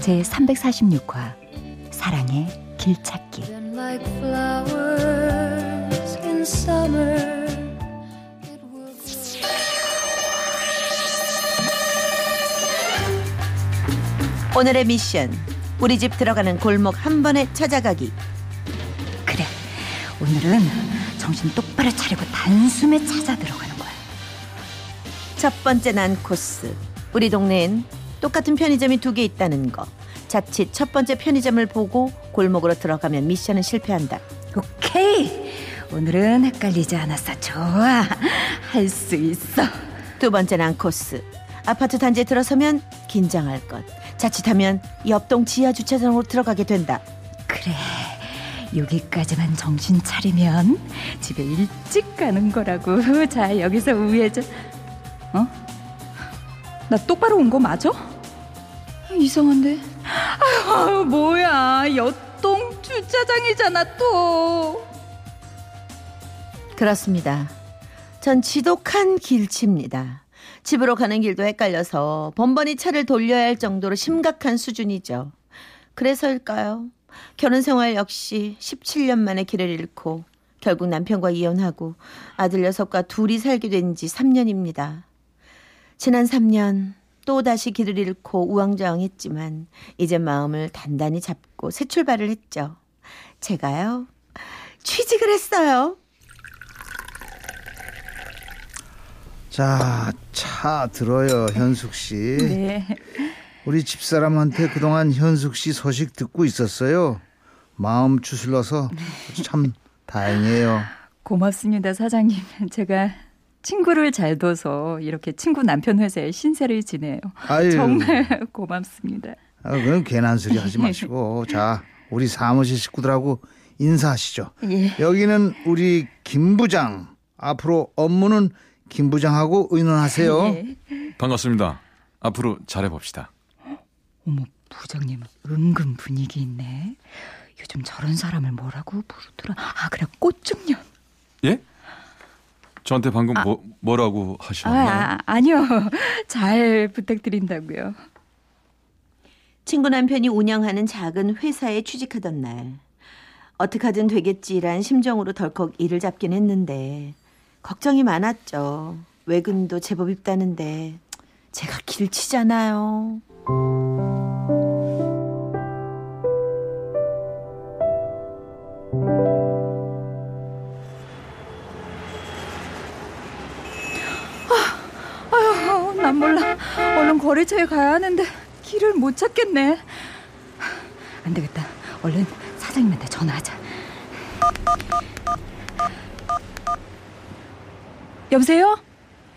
제 346화 사랑의 길찾기. 오늘의 미션 우리 집 들어가는 골목 한 번에 찾아가기. 그래 오늘은 정신 똑바로 차리고 단숨에 찾아 들어가는 거야. 첫 번째 난 코스 우리 동네엔 똑같은 편의점이 두 개 있다는 거. 자칫 첫 번째 편의점을 보고 골목으로 들어가면 미션은 실패한다. 오케이. 오늘은 헷갈리지 않았어. 좋아. 할 수 있어. 두 번째 난 코스. 아파트 단지에 들어서면 긴장할 것. 자칫하면 옆동 지하 주차장으로 들어가게 된다. 그래. 여기까지만 정신 차리면 집에 일찍 가는 거라고. 자 여기서 우회전. 어? 나 똑바로 온 거 맞아? 이상한데? 아유 뭐야. 옆동 주차장이잖아 또. 그렇습니다. 전 지독한 길치입니다. 집으로 가는 길도 헷갈려서 번번이 차를 돌려야 할 정도로 심각한 수준이죠. 그래서일까요? 결혼 생활 역시 17년 만에 길을 잃고 결국 남편과 이혼하고 아들 녀석과 둘이 살게 된 지 3년입니다. 지난 3년 또다시 길을 잃고 우왕좌왕했지만 이제 마음을 단단히 잡고 새 출발을 했죠. 제가요. 취직을 했어요. 자, 차 들어요, 현숙 씨. 네. 우리 집사람한테 그동안 현숙 씨 소식 듣고 있었어요. 마음 추슬러서 참 다행이에요. 고맙습니다 사장님 제가 친구를 잘 둬서 이렇게 친구 남편 회사에 신세를 지내요 아유. 정말 고맙습니다 아, 그럼 괜한 소리 하지 마시고. 자, 우리 사무실 식구들하고 인사하시죠. 예. 여기는 우리 김 부장. 앞으로 업무는 김 부장하고 의논하세요. 예. 반갑습니다. 앞으로 잘해봅시다. 어머 부장님 은근 분위기 있네 요즘 저런 사람을 뭐라고 부르더라 아 그래 꽃중년 예? 저한테 방금 뭐, 뭐라고 아, 하셨나요? 아 아니요 잘 부탁드린다고요 친구 남편이 운영하는 작은 회사에 취직하던 날 어떡하든 되겠지란 심정으로 덜컥 일을 잡긴 했는데 걱정이 많았죠. 외근도 제법 있다는데 제가 길치잖아요. 몰라 얼른 거래처에 가야 하는데 길을 못 찾겠네 안 되겠다 얼른 사장님한테 전화하자 여보세요?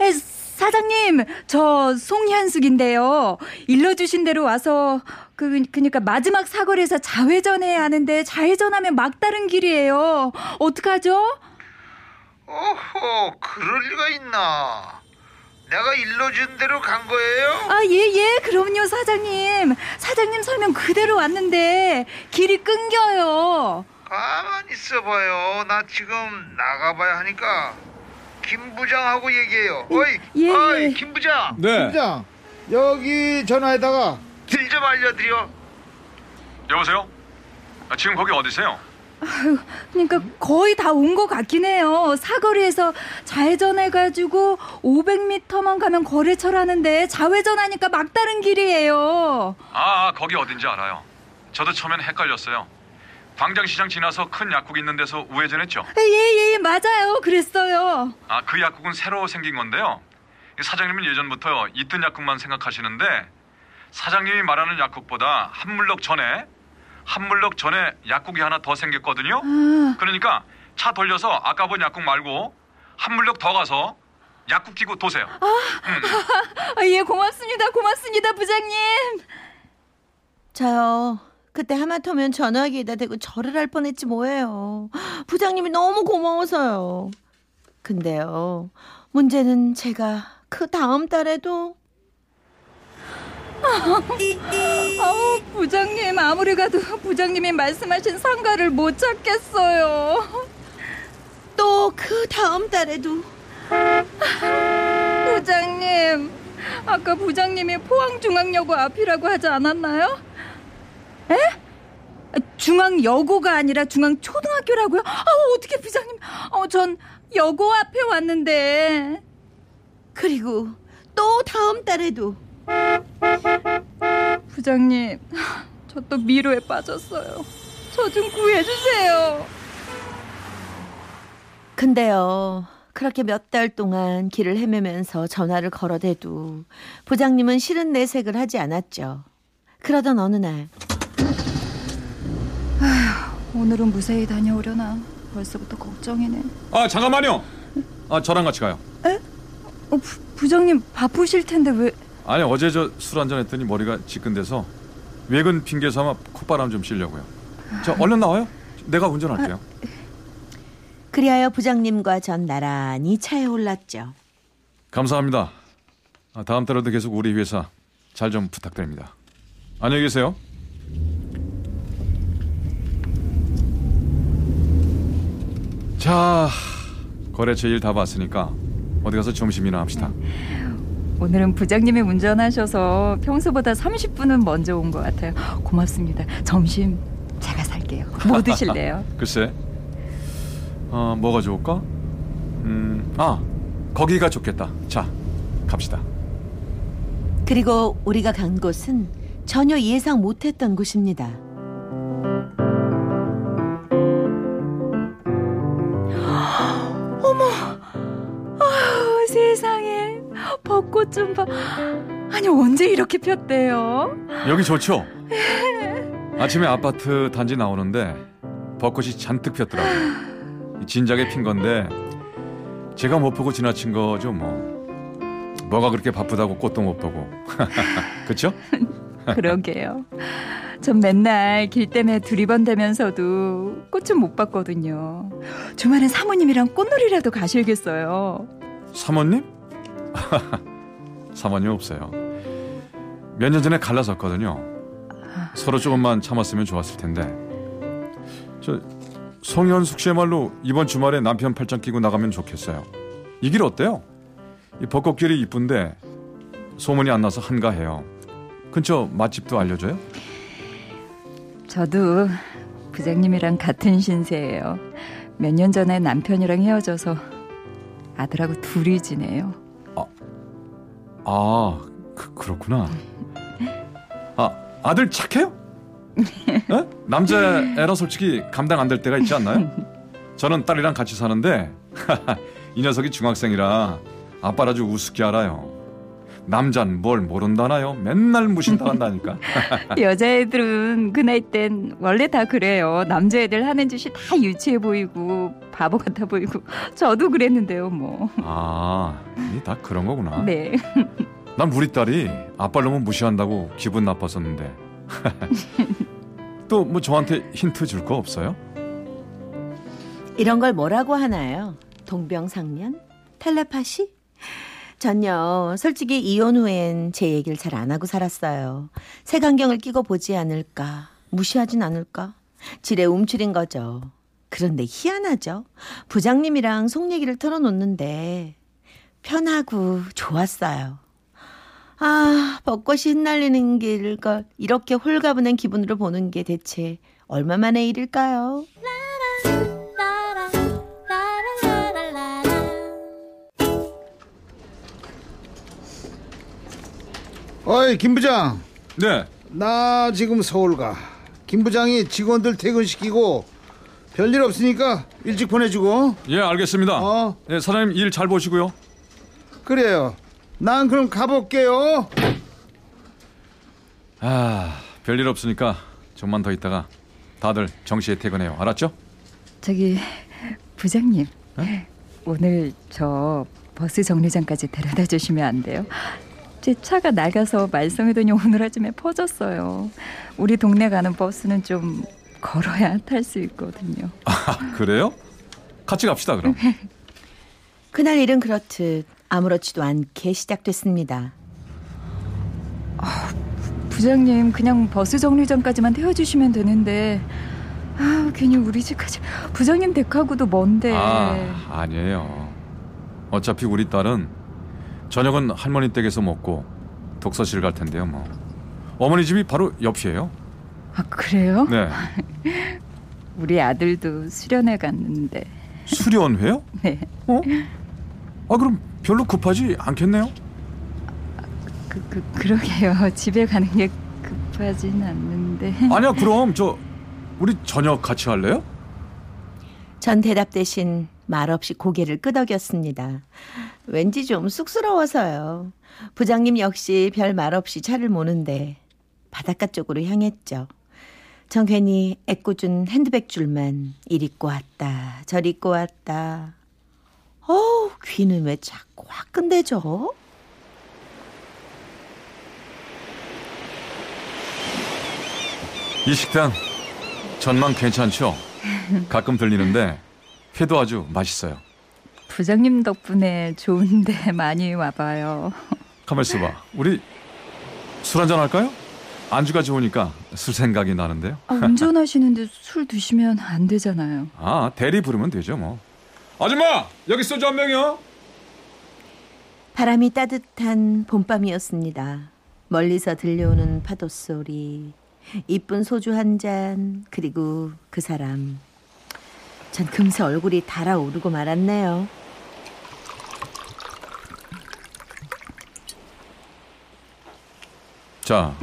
에, 사장님 저 송현숙인데요 일러주신 대로 와서 그 그니까 마지막 사거리에서 좌회전해야 하는데 좌회전하면 막다른 길이에요 어떡하죠? 어허, 그럴 리가 있나? 내가 일러준 대로 간 거예요? 아, 예, 예, 그럼요, 사장님. 사장님 설명 그대로 왔는데, 길이 끊겨요. 가만 있어봐요. 나 지금 나가봐야 하니까 김 부장하고 얘기해요. 어이, 예, 어이, 예. 김 부장. 네. 김 부장, 여기 전화에다가 길 좀 알려드려. 여보세요? 아, 지금 거기 어디세요? 그러니까 거의 다 온 것 같긴 해요. 사거리에서 좌회전해가지고 500m만 가면 거래처라는데 좌회전하니까 막다른 길이에요. 아, 아, 거기 어딘지 알아요. 저도 처음엔 헷갈렸어요. 광장시장 지나서 큰 약국 있는 데서 우회전했죠. 예, 예, 예, 맞아요. 그랬어요. 아, 그 약국은 새로 생긴 건데요. 이 사장님은 예전부터 있던 약국만 생각하시는데 사장님이 말하는 약국보다 한 물럭 전에 한 물럭 전에 약국이 하나 더 생겼거든요. 아, 그러니까 차 돌려서 아까 본 약국 말고 한 물럭 더 가서 약국 끼고 도세요. 아, 예, 고맙습니다. 고맙습니다, 부장님. 저요. 그때 하마터면 전화기에다 대고 절을 할 뻔했지 뭐예요. 부장님이 너무 고마워서요. 근데요. 문제는 제가 그 다음 달에도 아우 부장님 아무리 가도 부장님이 말씀하신 상가를 못 찾겠어요. 또 그 다음 달에도 부장님 아까 부장님이 포항중앙여고 앞이라고 하지 않았나요? 에? 아, 중앙여고가 아니라 중앙초등학교라고요? 아 어떻게 부장님? 어 전 여고 앞에 왔는데 그리고 또 다음 달에도 부장님 저 또 미로에 빠졌어요. 저 좀 구해주세요. 근데요. 그렇게 몇 달 동안 길을 헤매면서 전화를 걸어대도 부장님은 싫은 내색을 하지 않았죠. 그러던 어느 날 오늘은 무사히 다녀오려나 벌써부터 걱정이네. 아 잠깐만요. 아 저랑 같이 가요. 어, 부, 부장님 바쁘실 텐데 왜? 아니 어제 저 술 한잔 했더니 머리가 지끈대서 외근 핑계 삼아 콧바람 좀 쐬려고요. 자 얼른 나와요. 내가 운전할게요. 그리하여 부장님과 전 나란히 차에 올랐죠. 감사합니다. 아, 다음 달에도 계속 우리 회사 잘 좀 부탁드립니다. 안녕히 계세요. 자, 거래처 일 다 봤으니까 어디 가서 점심이나 합시다. 오늘은 부장님이 운전하셔서 평소보다 30분은 먼저 온 것 같아요. 고맙습니다. 점심 제가 살게요. 뭐 드실래요? 글쎄, 어, 뭐가 좋을까? 음, 아, 거기가 좋겠다. 자, 갑시다. 그리고 우리가 간 곳은 전혀 예상 못했던 곳입니다. 아, 세상에 벚꽃 좀 봐. 아니 언제 이렇게 폈대요? 여기 좋죠? 아침에 아파트 단지 나오는데 벚꽃이 잔뜩 폈더라고요. 진작에 핀 건데 제가 못 보고 지나친 거죠 뭐. 뭐가 그렇게 바쁘다고 꽃도 못 보고. 그쵸? 그러게요. 전 맨날 길 때문에 두리번대면서도 꽃은 못 봤거든요. 주말엔 사모님이랑 꽃놀이라도 가셔야겠어요. 사모님? 사모님 없어요. 몇 년 전에 갈라섰거든요. 서로 조금만 참았으면 좋았을 텐데. 저 송현숙 씨의 말로 이번 주말에 남편 팔짱 끼고 나가면 좋겠어요. 이 길 어때요? 이 벚꽃길이 이쁜데 소문이 안 나서 한가해요. 근처 맛집도 알려줘요? 저도 부장님이랑 같은 신세예요. 몇 년 전에 남편이랑 헤어져서 아들하고 둘이 지내요. 아, 그, 그렇구나. 아, 아들 착해요? 에? 남자애라 솔직히 감당 안 될 때가 있지 않나요? 저는 딸이랑 같이 사는데 이 녀석이 중학생이라 아빠를 아주 우습게 알아요. 남잔 뭘 모른다나요? 맨날 무신당한다니까. 여자애들은 그 나이 땐 원래 다 그래요. 남자애들 하는 짓이 다 유치해 보이고 바보 같아 보이고 저도 그랬는데요, 뭐. 아, 이다 그런 거구나. 네. 난 우리 딸이 아빠를 너무 무시한다고 기분 나빴었는데. 또 뭐 저한테 힌트 줄 거 없어요? 이런 걸 뭐라고 하나요? 동병상련? 텔레파시? 전요, 솔직히 이혼 후엔 제 얘기를 잘 안 하고 살았어요. 색안경을 끼고 보지 않을까, 무시하진 않을까, 지레 움츠린 거죠. 그런데 희한하죠? 부장님이랑 속 얘기를 털어놓는데, 편하고 좋았어요. 아, 벚꽃이 흩날리는 길을 걸 이렇게 홀가분한 기분으로 보는 게 대체 얼마만의 일일까요? 어이 김 부장 네. 나 지금 서울 가. 김 부장이 직원들 퇴근시키고 별일 없으니까 일찍 보내주고. 예, 알겠습니다. 어. 네, 사장님 일 잘 보시고요. 그래요. 난 그럼 가볼게요. 아, 별일 없으니까 좀만 더 있다가 다들 정시에 퇴근해요. 알았죠? 저기 부장님 오늘 저 버스 정류장까지 데려다 주시면 안 돼요? 제 차가 낡아서 말썽이더니 오늘 아침에 퍼졌어요. 우리 동네 가는 버스는 좀 걸어야 탈 수 있거든요. 아, 그래요? 같이 갑시다 그럼. 그날 일은 그렇듯 아무렇지도 않게 시작됐습니다. 부장님 그냥 버스 정류장까지만 태워주시면 되는데 아 괜히 우리 집까지 부장님 댁하고도 먼데 아 아니에요. 어차피 우리 딸은 저녁은 할머니 댁에서 먹고 독서실 갈 텐데요. 뭐 어머니 집이 바로 옆이에요. 아 그래요? 네. 우리 아들도 수련회 갔는데 수련회요? 네. 어? 아 그럼 별로 급하지 않겠네요? 그, 그 그러게요 집에 가는 게 급하진 않는데 아니야 그럼 저 우리 저녁 같이 할래요? 전 대답 대신 말없이 고개를 끄덕였습니다. 왠지 좀 쑥스러워서요. 부장님 역시 별 말 없이 차를 모는데 바닷가 쪽으로 향했죠. 전 괜히 애꿎은 핸드백 줄만 이리 왔다 저리 왔다. 어우 귀는 왜 자꾸 화끈대죠? 이 식당 전망 괜찮죠? 가끔 들리는데 회도 아주 맛있어요. 부장님 덕분에 좋은데 많이 와봐요 가만 있어봐. 우리 술 한잔 할까요? 안주가 좋으니까 술 생각이 나는데요. 아, 운전하시는데 술 드시면 안 되잖아요 아 대리 부르면 되죠 뭐. 아줌마 여기 소주 한 병이요. 바람이 따뜻한 봄밤이었습니다. 멀리서 들려오는 파도 소리, 이쁜 소주 한 잔, 그리고 그 사람. 전 금세 얼굴이 달아오르고 말았네요. 자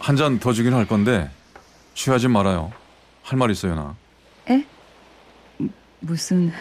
한 잔 더 주긴 할 건데 취하지 말아요. 할 말 있어요 나. 에? 무슨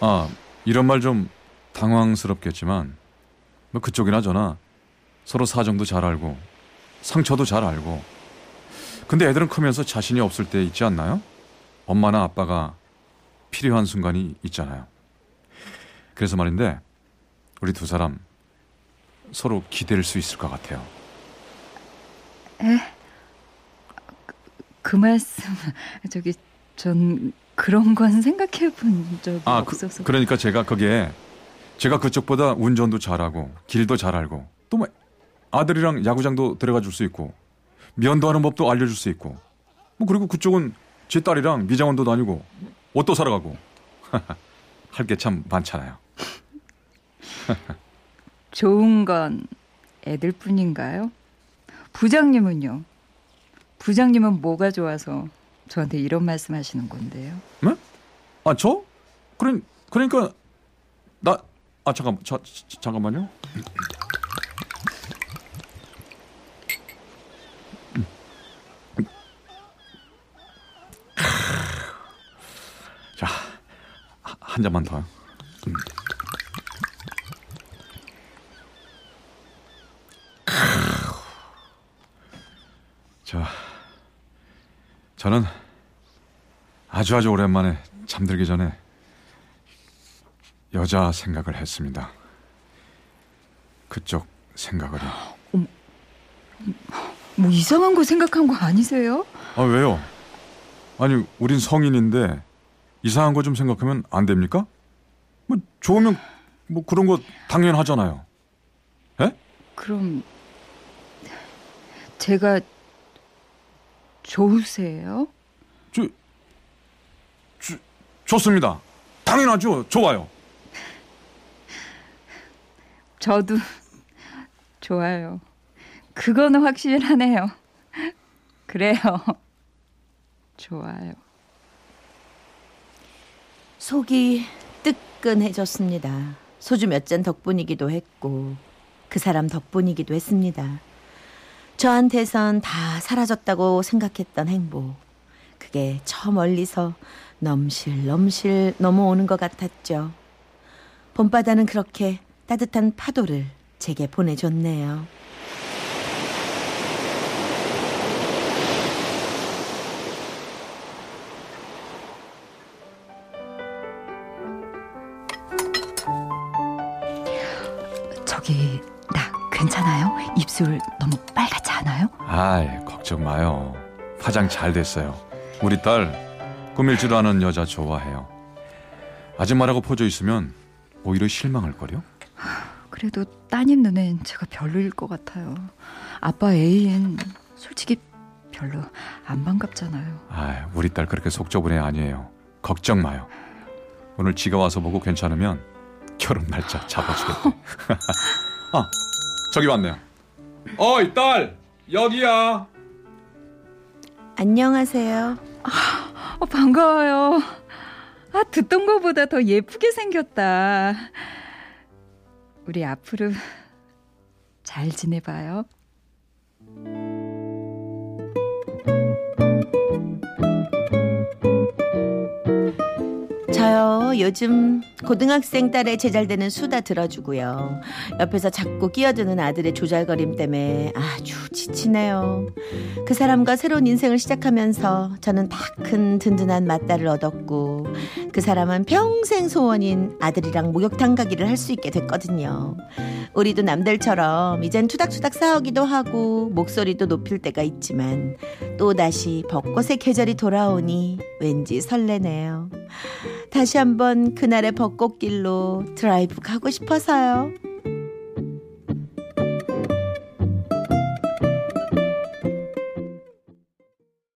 아 이런 말 좀 당황스럽겠지만 뭐 그쪽이나 저나 서로 사정도 잘 알고 상처도 잘 알고 근데 애들은 크면서 자신이 없을 때 있지 않나요? 엄마나 아빠가 필요한 순간이 있잖아요. 그래서 말인데 우리 두 사람 서로 기댈 수 있을 것 같아요. 그 말씀 저기 전 그런 건 생각해 본 적이 아, 그, 없어서 그러니까 제가 거기에 제가 그쪽보다 운전도 잘하고 길도 잘 알고 또 뭐 아들이랑 야구장도 데려가 줄 수 있고 면도 하는 법도 알려줄 수 있고 뭐 그리고 그쪽은 제 딸이랑 미장원도 다니고 옷도 사러 가고 할 게 참 많잖아요. 좋은 건 애들뿐인가요? 부장님은요? 부장님은 뭐가 좋아서 저한테 이런 말씀하시는 건데요? 아 저? 그러, 그러니까 나 아 잠깐 자, 잠깐만요. 자, 하- 한 잔만 더. 음. 자, 저는 아주 아주 오랜만에 잠들기 전에 여자 생각을 했습니다. 그쪽 생각을요. 뭐 이상한 거 생각한 거 아니세요? 아 왜요? 아니 우린 성인인데 이상한 거 좀 생각하면 안 됩니까? 뭐 좋으면 뭐 그런 거 당연하잖아요. 에? 그럼 제가 좋으세요? 저, 저 좋습니다. 당연하죠. 좋아요. 저도 좋아요. 그거는 확실하네요. 그래요. 좋아요. 속이 뜨끈해졌습니다. 소주 몇 잔 덕분이기도 했고 그 사람 덕분이기도 했습니다. 저한테선 다 사라졌다고 생각했던 행복. 그게 저 멀리서 넘실넘실 넘어오는 것 같았죠. 봄바다는 그렇게 따뜻한 파도를 제게 보내줬네요. 입술 너무 빨갛지 않아요? 아이, 걱정 마요. 화장 잘 됐어요. 우리 딸 꾸밀지도 않은 여자 좋아해요. 아줌마라고 퍼져 있으면 오히려 실망할 거요. 그래도 따님 눈엔 제가 별로일 것 같아요. 아빠 애인 솔직히 별로 안 반갑잖아요. 아, 우리 딸 그렇게 속 좁은 애 아니에요. 걱정 마요. 오늘 지가 와서 보고 괜찮으면 결혼 날짜 잡아주겠대. 아, 저기 왔네요. 어이 딸, 여기야. 안녕하세요. 어, 반가워요. 아, 듣던 것보다 더 예쁘게 생겼다. 우리 앞으로 잘 지내봐요. 저요. 요즘 고등학생 딸의 제잘되는 수다 들어주고요. 옆에서 자꾸 끼어드는 아들의 조잘거림 때문에 아주 지치네요. 그 사람과 새로운 인생을 시작하면서 저는 다 큰 든든한 맞딸을 얻었고 그 사람은 평생 소원인 아들이랑 목욕탕 가기를 할 수 있게 됐거든요. 우리도 남들처럼 이젠 투닥투닥 싸우기도 하고 목소리도 높일 때가 있지만 또 다시 벚꽃의 계절이 돌아오니 왠지 설레네요 다시 한번 그날의 벚꽃길로 드라이브 가고 싶어서요.